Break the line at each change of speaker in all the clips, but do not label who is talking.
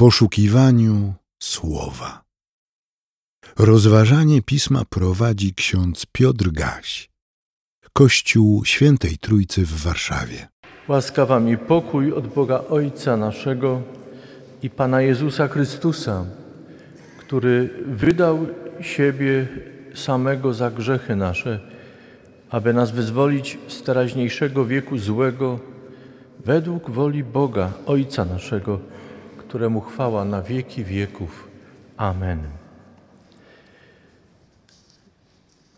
poszukiwaniu słowa. Rozważanie pisma prowadzi ksiądz Piotr Gaś, Kościół Świętej Trójcy w Warszawie.
Łaska wam i pokój od Boga Ojca naszego i Pana Jezusa Chrystusa, który wydał siebie samego za grzechy nasze, aby nas wyzwolić z teraźniejszego wieku złego, według woli Boga, Ojca naszego, któremu chwała na wieki wieków. Amen.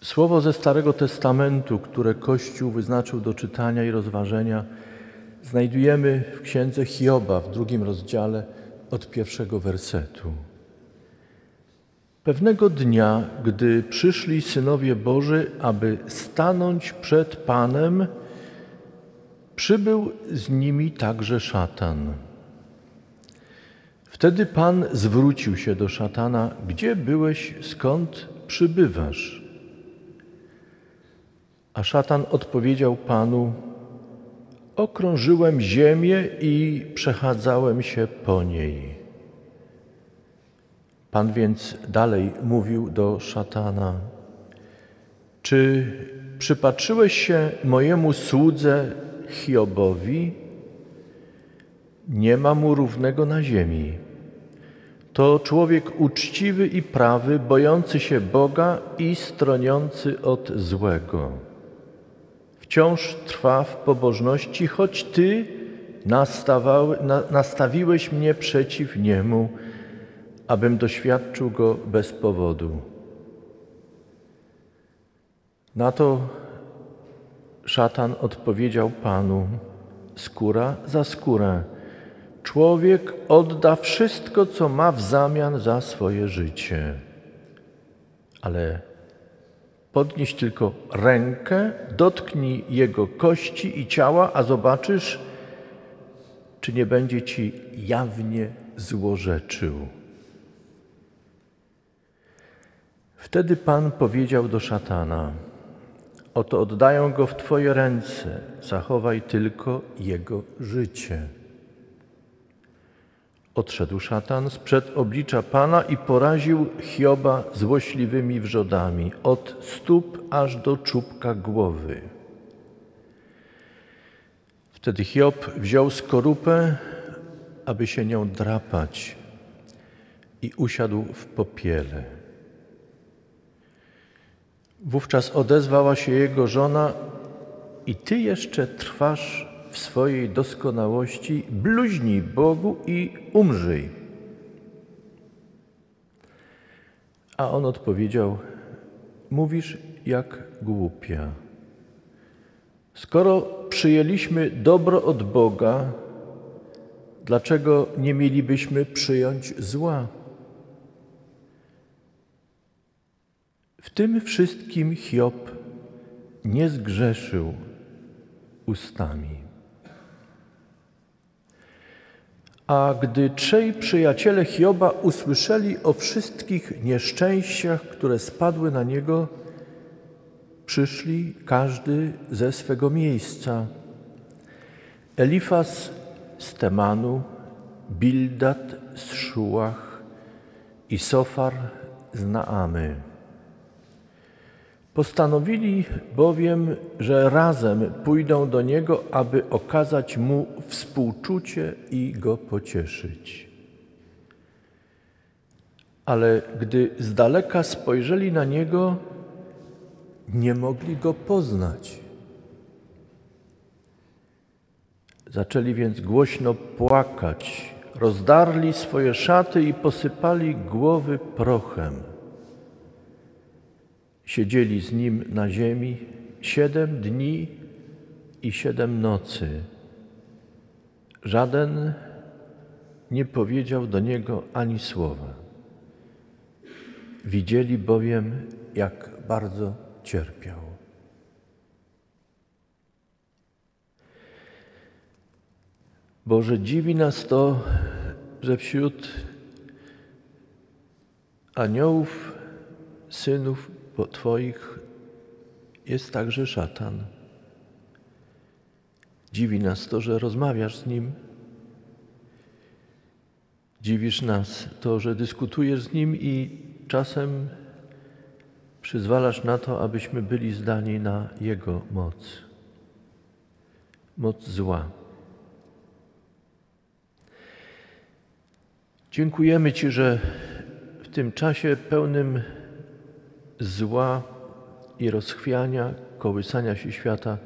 Słowo ze Starego Testamentu, które Kościół wyznaczył do czytania i rozważenia, znajdujemy w księdze Hioba w drugim rozdziale od pierwszego wersetu. Pewnego dnia, gdy przyszli synowie Boży, aby stanąć przed Panem, przybył z nimi także szatan. Wtedy Pan zwrócił się do szatana: Gdzie byłeś, skąd przybywasz? A szatan odpowiedział Panu: Okrążyłem ziemię i przechadzałem się po niej. Pan więc dalej mówił do szatana: Czy przypatrzyłeś się mojemu słudze Hiobowi? Nie ma mu równego na ziemi. To człowiek uczciwy i prawy, bojący się Boga i stroniący od złego. Wciąż trwa w pobożności, choć Ty nastawiłeś mnie przeciw niemu, abym doświadczył go bez powodu. Na to szatan odpowiedział Panu: Skóra za skórę. Człowiek odda wszystko, co ma w zamian za swoje życie. Ale podnieś tylko rękę, dotknij jego kości i ciała, a zobaczysz, czy nie będzie ci jawnie złorzeczył. Wtedy Pan powiedział do szatana: Oto oddaję go w Twoje ręce, zachowaj tylko jego życie. Odszedł szatan sprzed oblicza Pana i poraził Hioba złośliwymi wrzodami, od stóp aż do czubka głowy. Wtedy Hiob wziął skorupę, aby się nią drapać i usiadł w popiele. Wówczas odezwała się jego żona i ty jeszcze trwasz w swojej doskonałości, bluźnij Bogu i umrzyj. A on odpowiedział, mówisz jak głupia. Skoro przyjęliśmy dobro od Boga, dlaczego nie mielibyśmy przyjąć zła? W tym wszystkim Hiob nie zgrzeszył ustami. A gdy trzej przyjaciele Hioba usłyszeli o wszystkich nieszczęściach, które spadły na niego, przyszli każdy ze swego miejsca. Elifas z Temanu, Bildad z Szułach i Sofar z Naamy. Postanowili bowiem, że razem pójdą do niego, aby okazać mu współczucie i go pocieszyć. Ale gdy z daleka spojrzeli na niego, nie mogli go poznać. Zaczęli więc głośno płakać, rozdarli swoje szaty i posypali głowy prochem. Siedzieli z nim na ziemi siedem dni i siedem nocy. Żaden nie powiedział do niego ani słowa. Widzieli bowiem, jak bardzo cierpiał. Boże, dziwi nas to, że wśród aniołów, synów Twoich jest także szatan. Dziwi nas to, że rozmawiasz z nim. Dziwisz nas to, że dyskutujesz z Nim i czasem przyzwalasz na to, abyśmy byli zdani na Jego moc. Moc zła. Dziękujemy Ci, że w tym czasie pełnym zła i rozchwiania, kołysania się świata,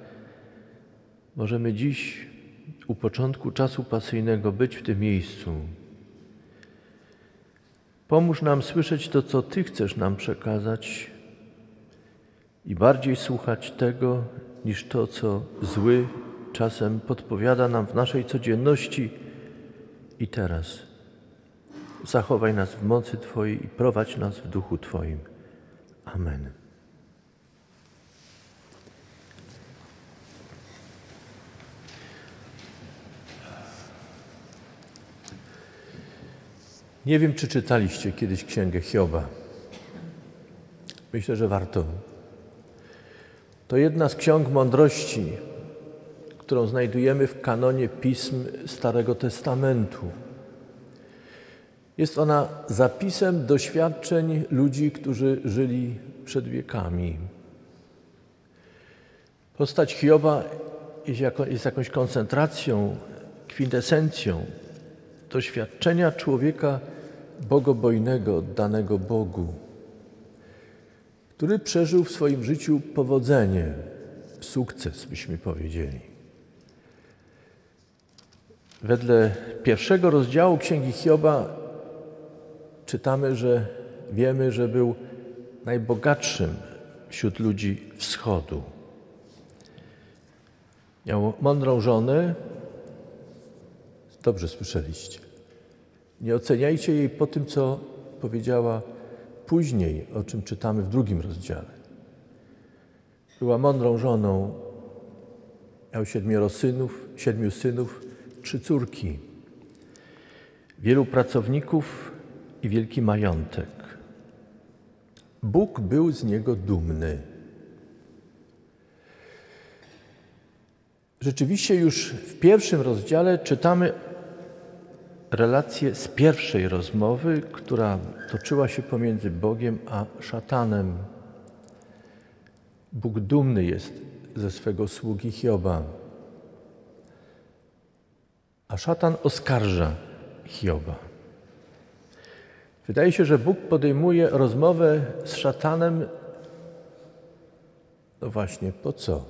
możemy dziś u początku czasu pasyjnego być w tym miejscu. Pomóż nam słyszeć to, co Ty chcesz nam przekazać i bardziej słuchać tego, niż to, co zły czasem podpowiada nam w naszej codzienności i teraz. Zachowaj nas w mocy Twojej i prowadź nas w duchu Twoim. Amen. Nie wiem, czy czytaliście kiedyś księgę Hioba. Myślę, że warto. To jedna z ksiąg mądrości, którą znajdujemy w kanonie pism Starego Testamentu. Jest ona zapisem doświadczeń ludzi, którzy żyli przed wiekami. Postać Hioba jest, jako, jest jakąś koncentracją, kwintesencją doświadczenia człowieka bogobojnego, oddanego Bogu, który przeżył w swoim życiu powodzenie, sukces, byśmy powiedzieli. Wedle pierwszego rozdziału Księgi Hioba czytamy, że wiemy, że był najbogatszym wśród ludzi wschodu. Miał mądrą żonę. Dobrze słyszeliście. Nie oceniajcie jej po tym, co powiedziała później, o czym czytamy w drugim rozdziale. Była mądrą żoną, miał siedmioro synów, siedmiu synów, trzy córki, wielu pracowników i wielki majątek. Bóg był z niego dumny. Rzeczywiście już w pierwszym rozdziale czytamy relację z pierwszej rozmowy, która toczyła się pomiędzy Bogiem a szatanem. Bóg dumny jest ze swego sługi Hioba, a szatan oskarża Hioba. Wydaje się, że Bóg podejmuje rozmowę z szatanem. No właśnie, po co?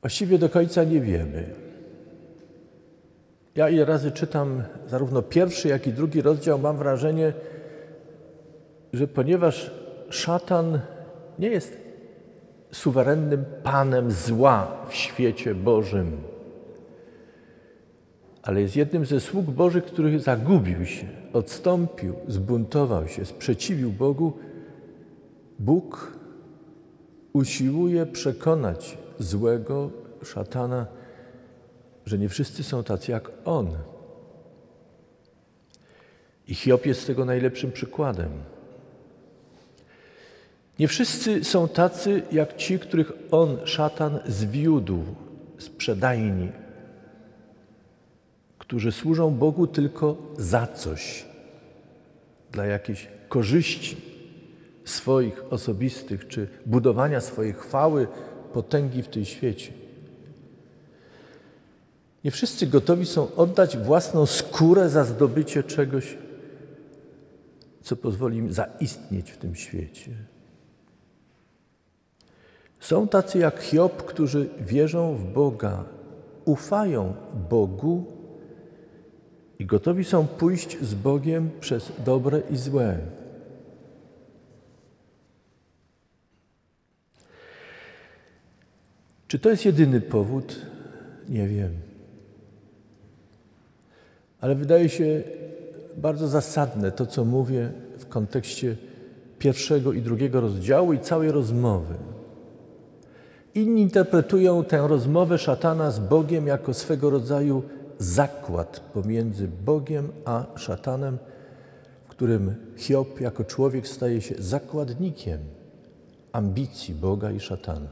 Właściwie do końca nie wiemy. Ja ile razy czytam zarówno pierwszy, jak i drugi rozdział, mam wrażenie, że ponieważ szatan nie jest suwerennym panem zła w świecie Bożym, ale jest jednym ze sług Bożych, który zagubił się, odstąpił, zbuntował się, sprzeciwił Bogu, Bóg usiłuje przekonać złego szatana, że nie wszyscy są tacy jak on. I Hiob jest tego najlepszym przykładem. Nie wszyscy są tacy jak ci, których on, szatan, zwiódł, sprzedajni, którzy służą Bogu tylko za coś, dla jakiejś korzyści swoich osobistych, czy budowania swojej chwały, potęgi w tej świecie. Nie wszyscy gotowi są oddać własną skórę za zdobycie czegoś, co pozwoli im zaistnieć w tym świecie. Są tacy jak Hiob, którzy wierzą w Boga, ufają Bogu i gotowi są pójść z Bogiem przez dobre i złe. Czy to jest jedyny powód? Nie wiem. Ale wydaje się bardzo zasadne to, co mówię w kontekście pierwszego i drugiego rozdziału i całej rozmowy. Inni interpretują tę rozmowę szatana z Bogiem jako swego rodzaju zakład pomiędzy Bogiem a szatanem, w którym Hiob jako człowiek staje się zakładnikiem ambicji Boga i szatana.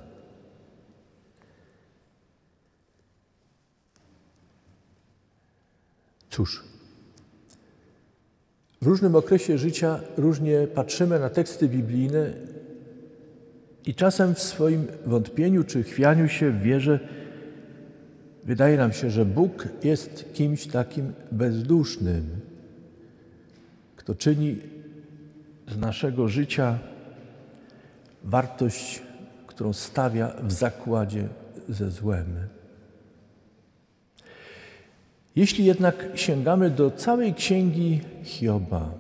Cóż, w różnym okresie życia różnie patrzymy na teksty biblijne i czasem w swoim wątpieniu czy chwianiu się w wierze wydaje nam się, że Bóg jest kimś takim bezdusznym, kto czyni z naszego życia wartość, którą stawia w zakładzie ze złem. Jeśli jednak sięgamy do całej księgi Hioba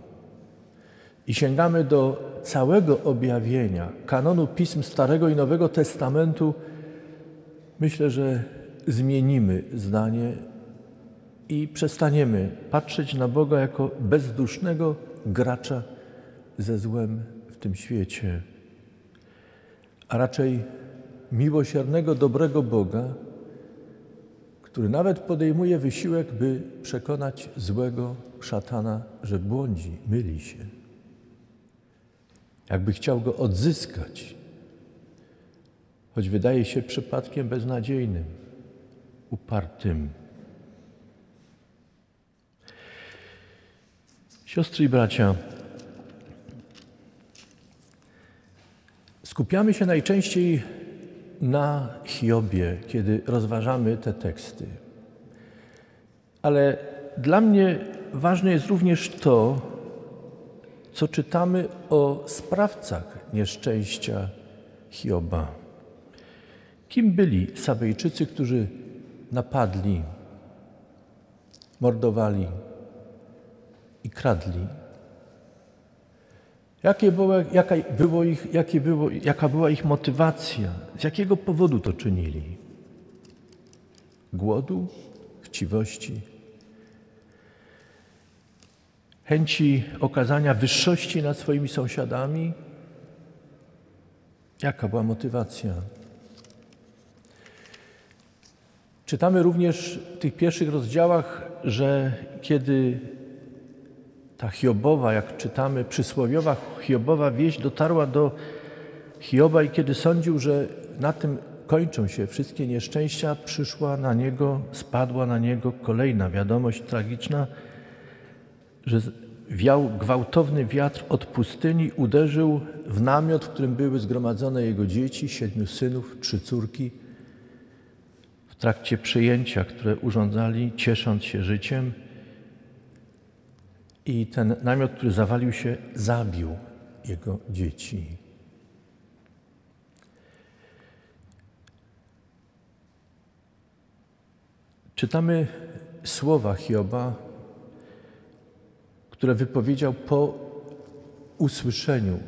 i sięgamy do całego objawienia, kanonu pism Starego i Nowego Testamentu, myślę, że zmienimy zdanie i przestaniemy patrzeć na Boga jako bezdusznego gracza ze złem w tym świecie, a raczej miłosiernego, dobrego Boga, który nawet podejmuje wysiłek, by przekonać złego szatana, że błądzi, myli się. Jakby chciał go odzyskać, choć wydaje się przypadkiem beznadziejnym, upartym. Siostry i bracia, skupiamy się najczęściej na Hiobie, kiedy rozważamy te teksty. Ale dla mnie ważne jest również to, co czytamy o sprawcach nieszczęścia Hioba. Kim byli Sabejczycy, którzy napadli, mordowali i kradli? Jakie było, jaka, było ich, jakie było, jaka była ich motywacja? Z jakiego powodu to czynili? Głodu? Chciwości? Chęci okazania wyższości nad swoimi sąsiadami? Jaka była motywacja? Czytamy również w tych pierwszych rozdziałach, że kiedy ta Hiobowa, jak czytamy, przysłowiowa Hiobowa wieść dotarła do Hioba i kiedy sądził, że na tym kończą się wszystkie nieszczęścia, przyszła na niego, spadła na niego kolejna wiadomość tragiczna, że wiał gwałtowny wiatr od pustyni, uderzył w namiot, w którym były zgromadzone jego dzieci, siedmiu synów, trzy córki. W trakcie przyjęcia, które urządzali, ciesząc się życiem, i ten namiot, który zawalił się, zabił jego dzieci. Czytamy słowa Hioba, które wypowiedział po usłyszeniu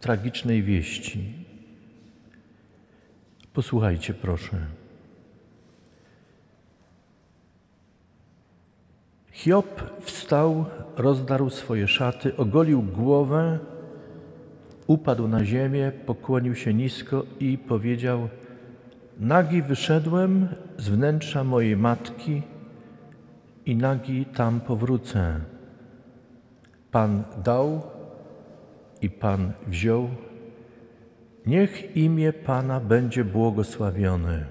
tragicznej wieści. Posłuchajcie, proszę. Hiob wstał, rozdarł swoje szaty, ogolił głowę, upadł na ziemię, pokłonił się nisko i powiedział: Nagi wyszedłem z wnętrza mojej matki i nagi tam powrócę. Pan dał i Pan wziął. Niech imię Pana będzie błogosławione.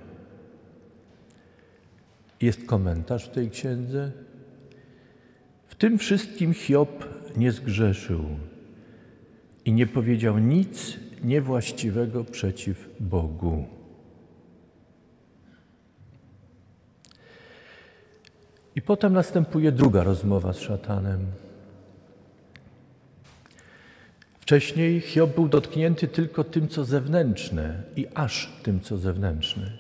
Jest komentarz w tej księdze tym wszystkim Hiob nie zgrzeszył i nie powiedział nic niewłaściwego przeciw Bogu. I potem następuje druga rozmowa z szatanem. Wcześniej Hiob był dotknięty tylko tym, co zewnętrzne i aż tym, co zewnętrzne.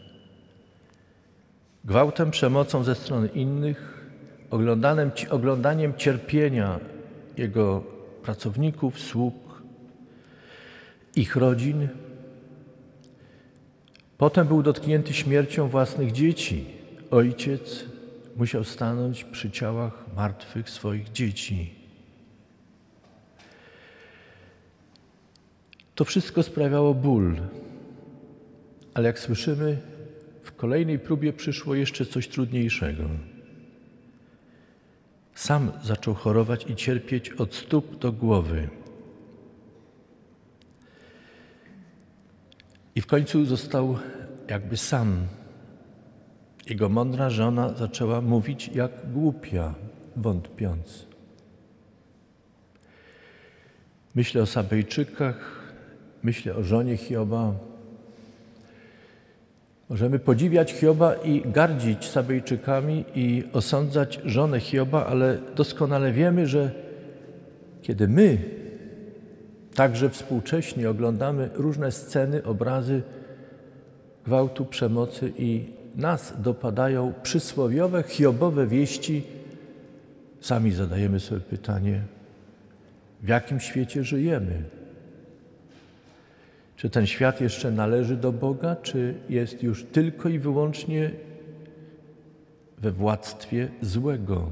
Gwałtem, przemocą ze strony innych, oglądaniem, oglądaniem cierpienia jego pracowników, sług, ich rodzin. Potem był dotknięty śmiercią własnych dzieci. Ojciec musiał stanąć przy ciałach martwych swoich dzieci. To wszystko sprawiało ból, ale jak słyszymy, w kolejnej próbie przyszło jeszcze coś trudniejszego. Sam zaczął chorować i cierpieć od stóp do głowy. I w końcu został jakby sam, Jego mądra żona zaczęła mówić jak głupia, wątpiąc. Myślę o Sabejczykach, myślę o żonie Hioba. Możemy podziwiać Hioba i gardzić Sabejczykami i osądzać żonę Hioba, ale doskonale wiemy, że kiedy my, także współcześnie, oglądamy różne sceny, obrazy gwałtu, przemocy i nas dopadają przysłowiowe, hiobowe wieści, sami zadajemy sobie pytanie, w jakim świecie żyjemy? Czy ten świat jeszcze należy do Boga, czy jest już tylko i wyłącznie we władztwie złego?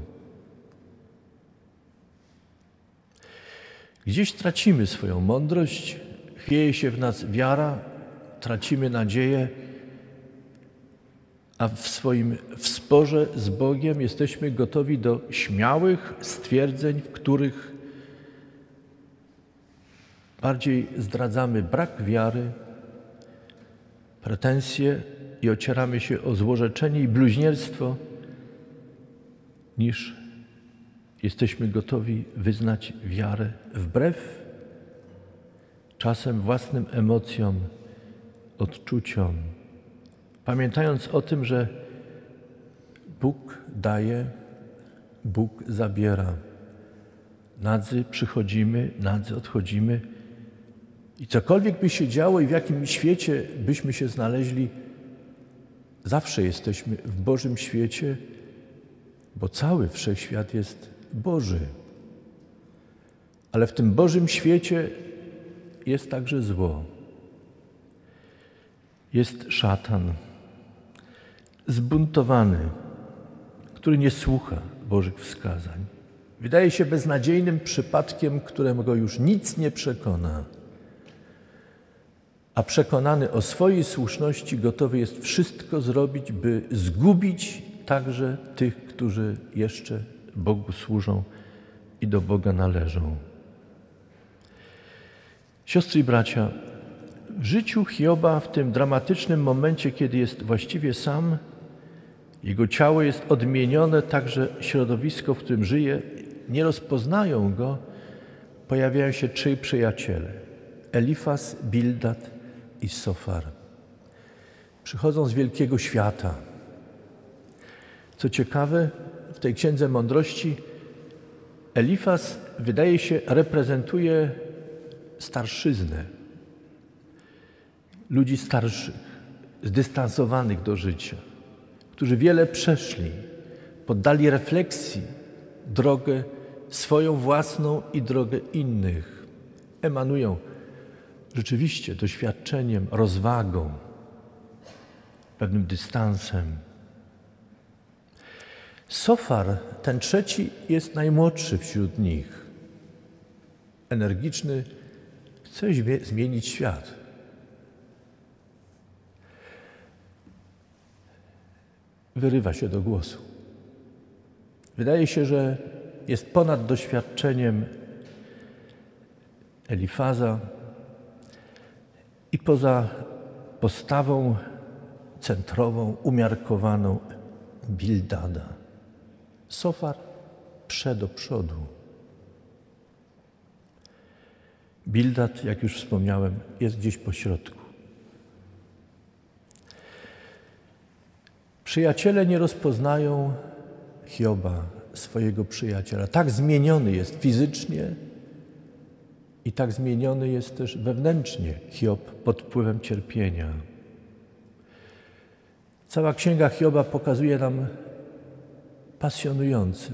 Gdzieś tracimy swoją mądrość, chwieje się w nas wiara, tracimy nadzieję, a w swoim wsporze z Bogiem jesteśmy gotowi do śmiałych stwierdzeń, w których bardziej zdradzamy brak wiary, pretensje i ocieramy się o złorzeczenie i bluźnierstwo, niż jesteśmy gotowi wyznać wiarę wbrew czasem własnym emocjom, odczuciom, pamiętając o tym, że Bóg daje, Bóg zabiera. Nadzy przychodzimy, nadzy odchodzimy. I cokolwiek by się działo i w jakim świecie byśmy się znaleźli, zawsze jesteśmy w Bożym świecie, bo cały wszechświat jest Boży. Ale w tym Bożym świecie jest także zło. Jest szatan, zbuntowany, który nie słucha Bożych wskazań. Wydaje się beznadziejnym przypadkiem, któremu go już nic nie przekona. A przekonany o swojej słuszności, gotowy jest wszystko zrobić, by zgubić także tych, którzy jeszcze Bogu służą i do Boga należą. Siostry i bracia, w życiu Hioba, w tym dramatycznym momencie, kiedy jest właściwie sam, jego ciało jest odmienione, także środowisko, w którym żyje, nie rozpoznają go, pojawiają się trzej przyjaciele: Elifas, Bildad i Sofar. Przychodzą z wielkiego świata. Co ciekawe, w tej księdze mądrości Elifas wydaje się reprezentuje starszyznę, ludzi starszych, zdystansowanych do życia, którzy wiele przeszli, poddali refleksji drogę swoją własną i drogę innych. Emanują rzeczywiście doświadczeniem, rozwagą, pewnym dystansem. Sofar, ten trzeci, jest najmłodszy wśród nich. Energiczny, chce zmienić świat. Wyrywa się do głosu. Wydaje się, że jest ponad doświadczeniem Elifaza i poza postawą centrową, umiarkowaną Bildada. Sofar prze do przodu. Bildad, jak już wspomniałem, jest gdzieś po środku. Przyjaciele nie rozpoznają Hioba, swojego przyjaciela. Tak zmieniony jest fizycznie i tak zmieniony jest też wewnętrznie Hiob pod wpływem cierpienia. Cała księga Hioba pokazuje nam pasjonujące,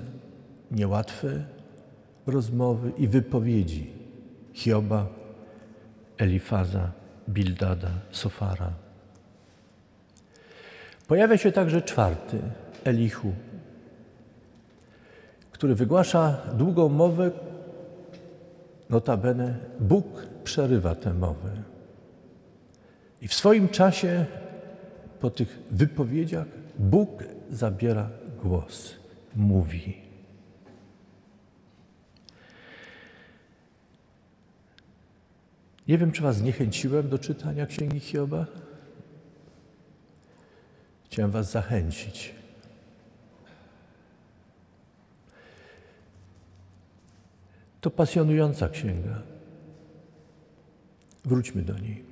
niełatwe rozmowy i wypowiedzi Hioba, Elifaza, Bildada, Sofara. Pojawia się także czwarty, Elichu, który wygłasza długą mowę, notabene Bóg przerywa tę mowę. I w swoim czasie, po tych wypowiedziach, Bóg zabiera głos, mówi. Nie wiem, czy Was zniechęciłem do czytania Księgi Hioba. Chciałem Was zachęcić. To pasjonująca księga. Wróćmy do niej.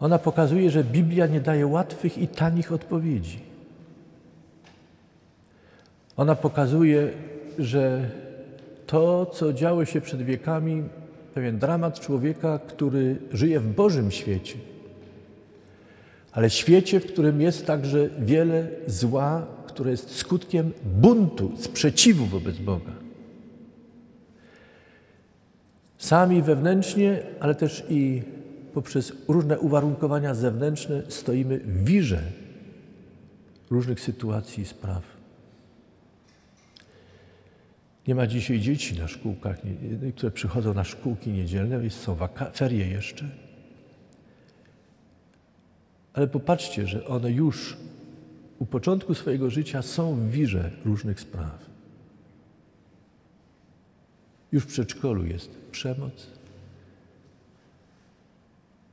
Ona pokazuje, że Biblia nie daje łatwych i tanich odpowiedzi. Ona pokazuje, że to, co działo się przed wiekami, pewien dramat człowieka, który żyje w Bożym świecie, ale świecie, w którym jest także wiele zła, które jest skutkiem buntu, sprzeciwu wobec Boga. Sami wewnętrznie, ale też i poprzez różne uwarunkowania zewnętrzne stoimy w wirze różnych sytuacji i spraw. Nie ma dzisiaj dzieci na szkółkach, które przychodzą na szkółki niedzielne, są ferie jeszcze. Ale popatrzcie, że one już u początku swojego życia są w wirze różnych spraw. Już w przedszkolu jest przemoc,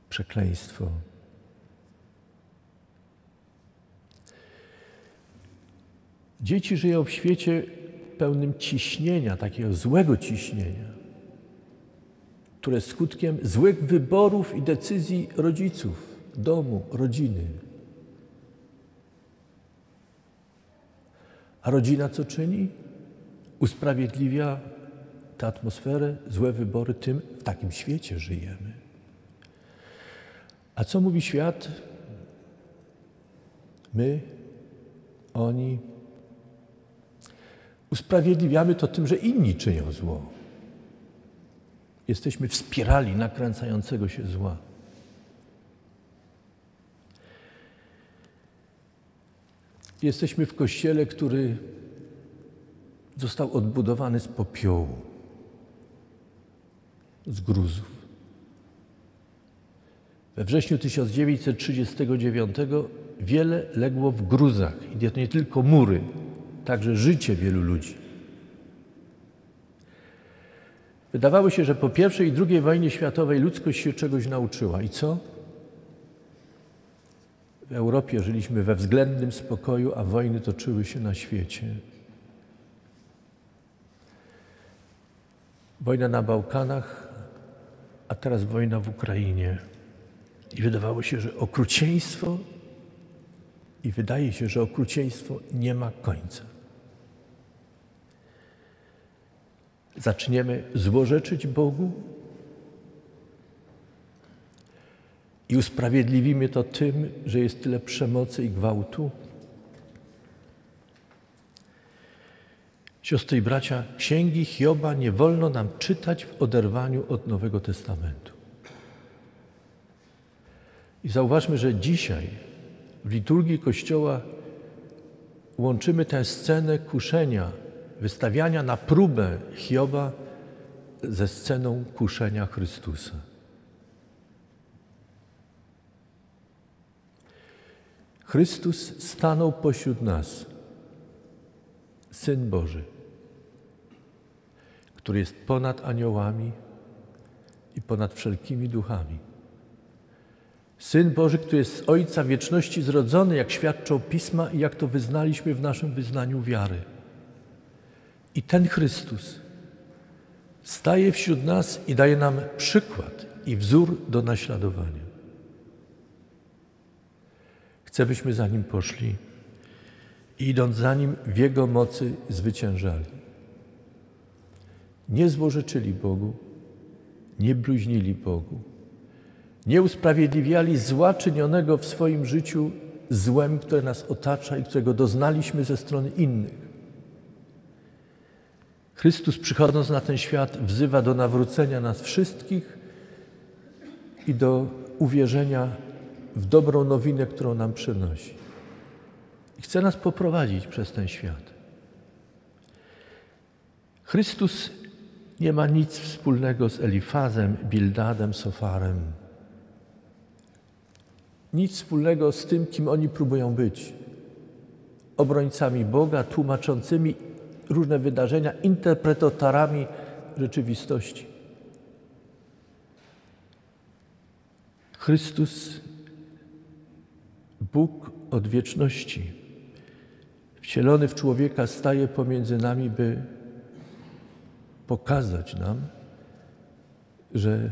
przekleństwo. Dzieci żyją w świecie pełnym ciśnienia, takiego złego ciśnienia, które skutkiem złych wyborów i decyzji rodziców, domu, rodziny. A rodzina co czyni? Usprawiedliwia tę atmosferę, złe wybory tym, w takim świecie żyjemy. A co mówi świat? My, oni. Usprawiedliwiamy to tym, że inni czynią zło. Jesteśmy w spirali nakręcającego się zła. Jesteśmy w kościele, który został odbudowany z popiołu, z gruzów. We wrześniu 1939 wiele legło w gruzach. I to nie tylko mury, także życie wielu ludzi. Wydawało się, że po I i II wojnie światowej ludzkość się czegoś nauczyła. I co? W Europie żyliśmy we względnym spokoju, a wojny toczyły się na świecie. Wojna na Bałkanach, a teraz wojna w Ukrainie. I wydawało się, że okrucieństwo, i wydaje się, że okrucieństwo nie ma końca. Zaczniemy złorzeczyć Bogu i usprawiedliwimy to tym, że jest tyle przemocy i gwałtu. Siostry i bracia, księgi Hioba nie wolno nam czytać w oderwaniu od Nowego Testamentu. I zauważmy, że dzisiaj w liturgii Kościoła łączymy tę scenę kuszenia, wystawiania na próbę Hioba ze sceną kuszenia Chrystusa. Chrystus stanął pośród nas, Syn Boży, który jest ponad aniołami i ponad wszelkimi duchami Syn Boży, który jest z Ojca wieczności zrodzony, jak świadczą Pisma i jak to wyznaliśmy w naszym wyznaniu wiary. I ten Chrystus staje wśród nas i daje nam przykład i wzór do naśladowania. Chcę, byśmy za Nim poszli i idąc za Nim w Jego mocy zwyciężali. Nie złorzeczyli Bogu, nie bluźnili Bogu, nie usprawiedliwiali zła czynionego w swoim życiu złem, które nas otacza i którego doznaliśmy ze strony innych. Chrystus przychodząc na ten świat wzywa do nawrócenia nas wszystkich i do uwierzenia w dobrą nowinę, którą nam przynosi. I chce nas poprowadzić przez ten świat. Chrystus nie ma nic wspólnego z Elifazem, Bildadem, Sofarem, nic wspólnego z tym, kim oni próbują być. Obrońcami Boga, tłumaczącymi różne wydarzenia, interpretatorami rzeczywistości. Chrystus, Bóg od wieczności, wcielony w człowieka, staje pomiędzy nami, by pokazać nam, że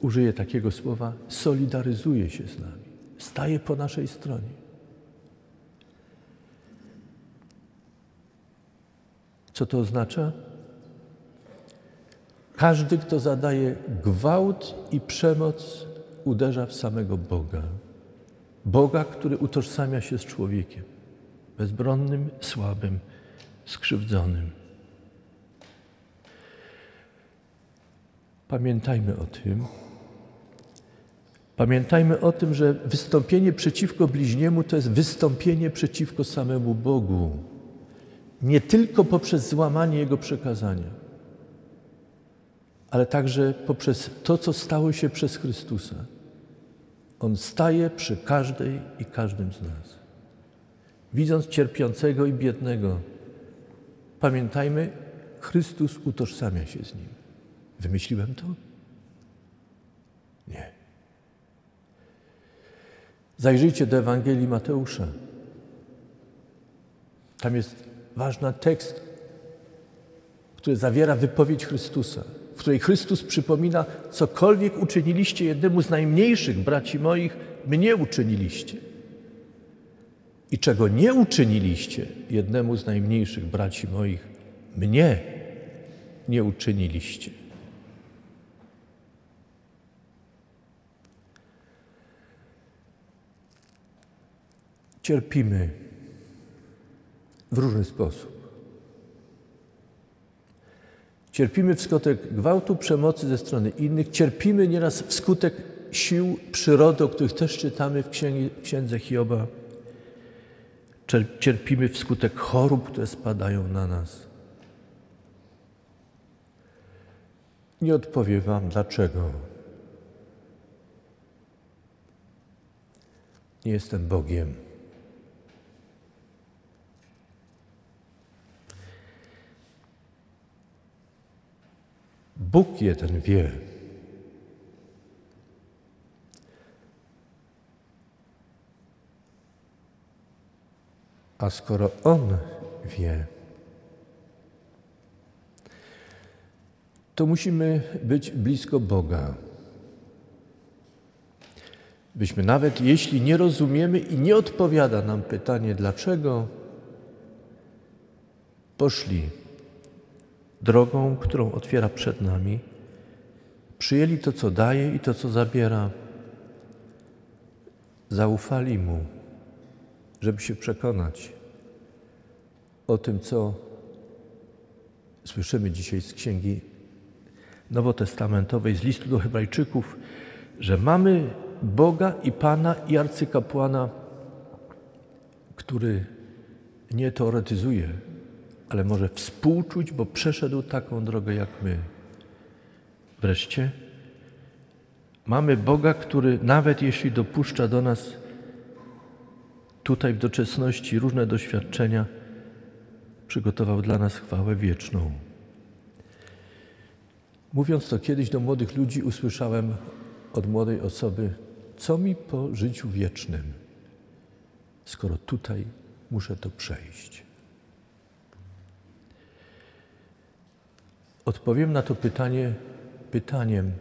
użyję takiego słowa, solidaryzuje się z nami, staje po naszej stronie. Co to oznacza? Każdy, kto zadaje gwałt i przemoc, uderza w samego Boga. Boga, który utożsamia się z człowiekiem, bezbronnym, słabym, skrzywdzonym. Pamiętajmy o tym. Pamiętajmy o tym, że wystąpienie przeciwko bliźniemu to jest wystąpienie przeciwko samemu Bogu. Nie tylko poprzez złamanie Jego przekazania, ale także poprzez to, co stało się przez Chrystusa. On staje przy każdej i każdym z nas. Widząc cierpiącego i biednego, pamiętajmy, Chrystus utożsamia się z nim. Wymyśliłem to? Nie. Zajrzyjcie do Ewangelii Mateusza. Tam jest ważny tekst, który zawiera wypowiedź Chrystusa, w której Chrystus przypomina, cokolwiek uczyniliście jednemu z najmniejszych braci moich, mnie uczyniliście. I czego nie uczyniliście jednemu z najmniejszych braci moich, mnie nie uczyniliście. Cierpimy w różny sposób. Cierpimy wskutek gwałtu, przemocy ze strony innych, cierpimy nieraz wskutek sił przyrody, o których też czytamy w księdze Hioba. Cierpimy wskutek chorób, które spadają na nas. Nie odpowiem Wam dlaczego. Nie jestem Bogiem. Bóg jeden wie. A skoro On wie, to musimy być blisko Boga. Byśmy nawet jeśli nie rozumiemy i nie odpowiada nam pytanie dlaczego, poszli drogą, którą otwiera przed nami, przyjęli to, co daje i to, co zabiera, zaufali Mu, żeby się przekonać o tym, co słyszymy dzisiaj z Księgi Nowotestamentowej, z listu do Hebrajczyków, że mamy Boga i Pana i arcykapłana, który nie teoretyzuje, ale może współczuć, bo przeszedł taką drogę jak my. Wreszcie mamy Boga, który nawet jeśli dopuszcza do nas tutaj w doczesności różne doświadczenia, przygotował dla nas chwałę wieczną. Mówiąc to kiedyś do młodych ludzi, usłyszałem od młodej osoby, co mi po życiu wiecznym, skoro tutaj muszę to przejść. Odpowiem na to pytanie pytaniem: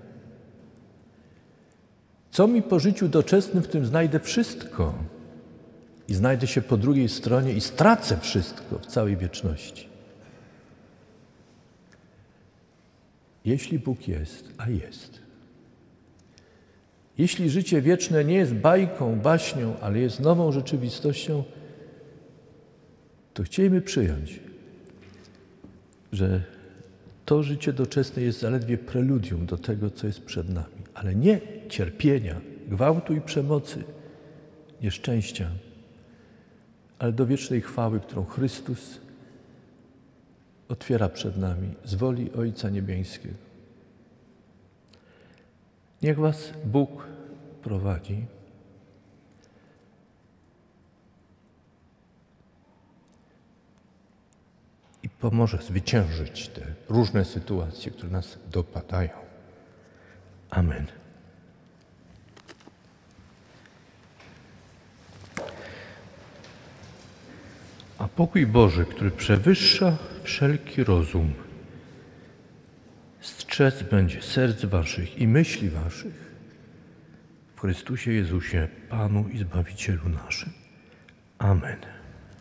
Co mi po życiu doczesnym w tym znajdę wszystko? I znajdę się po drugiej stronie i stracę wszystko w całej wieczności. Jeśli Bóg jest, a jest. Jeśli życie wieczne nie jest bajką, baśnią, ale jest nową rzeczywistością, to chcielibyśmy przyjąć, że to życie doczesne jest zaledwie preludium do tego, co jest przed nami, ale nie cierpienia, gwałtu i przemocy, nieszczęścia, ale do wiecznej chwały, którą Chrystus otwiera przed nami z woli Ojca Niebiańskiego. Niech Was Bóg prowadzi. pomoże zwyciężyć te różne sytuacje, które nas dopadają. Amen. A pokój Boży, który przewyższa wszelki rozum, strzec będzie serc waszych i myśli waszych w Chrystusie Jezusie, Panu i Zbawicielu naszym. Amen.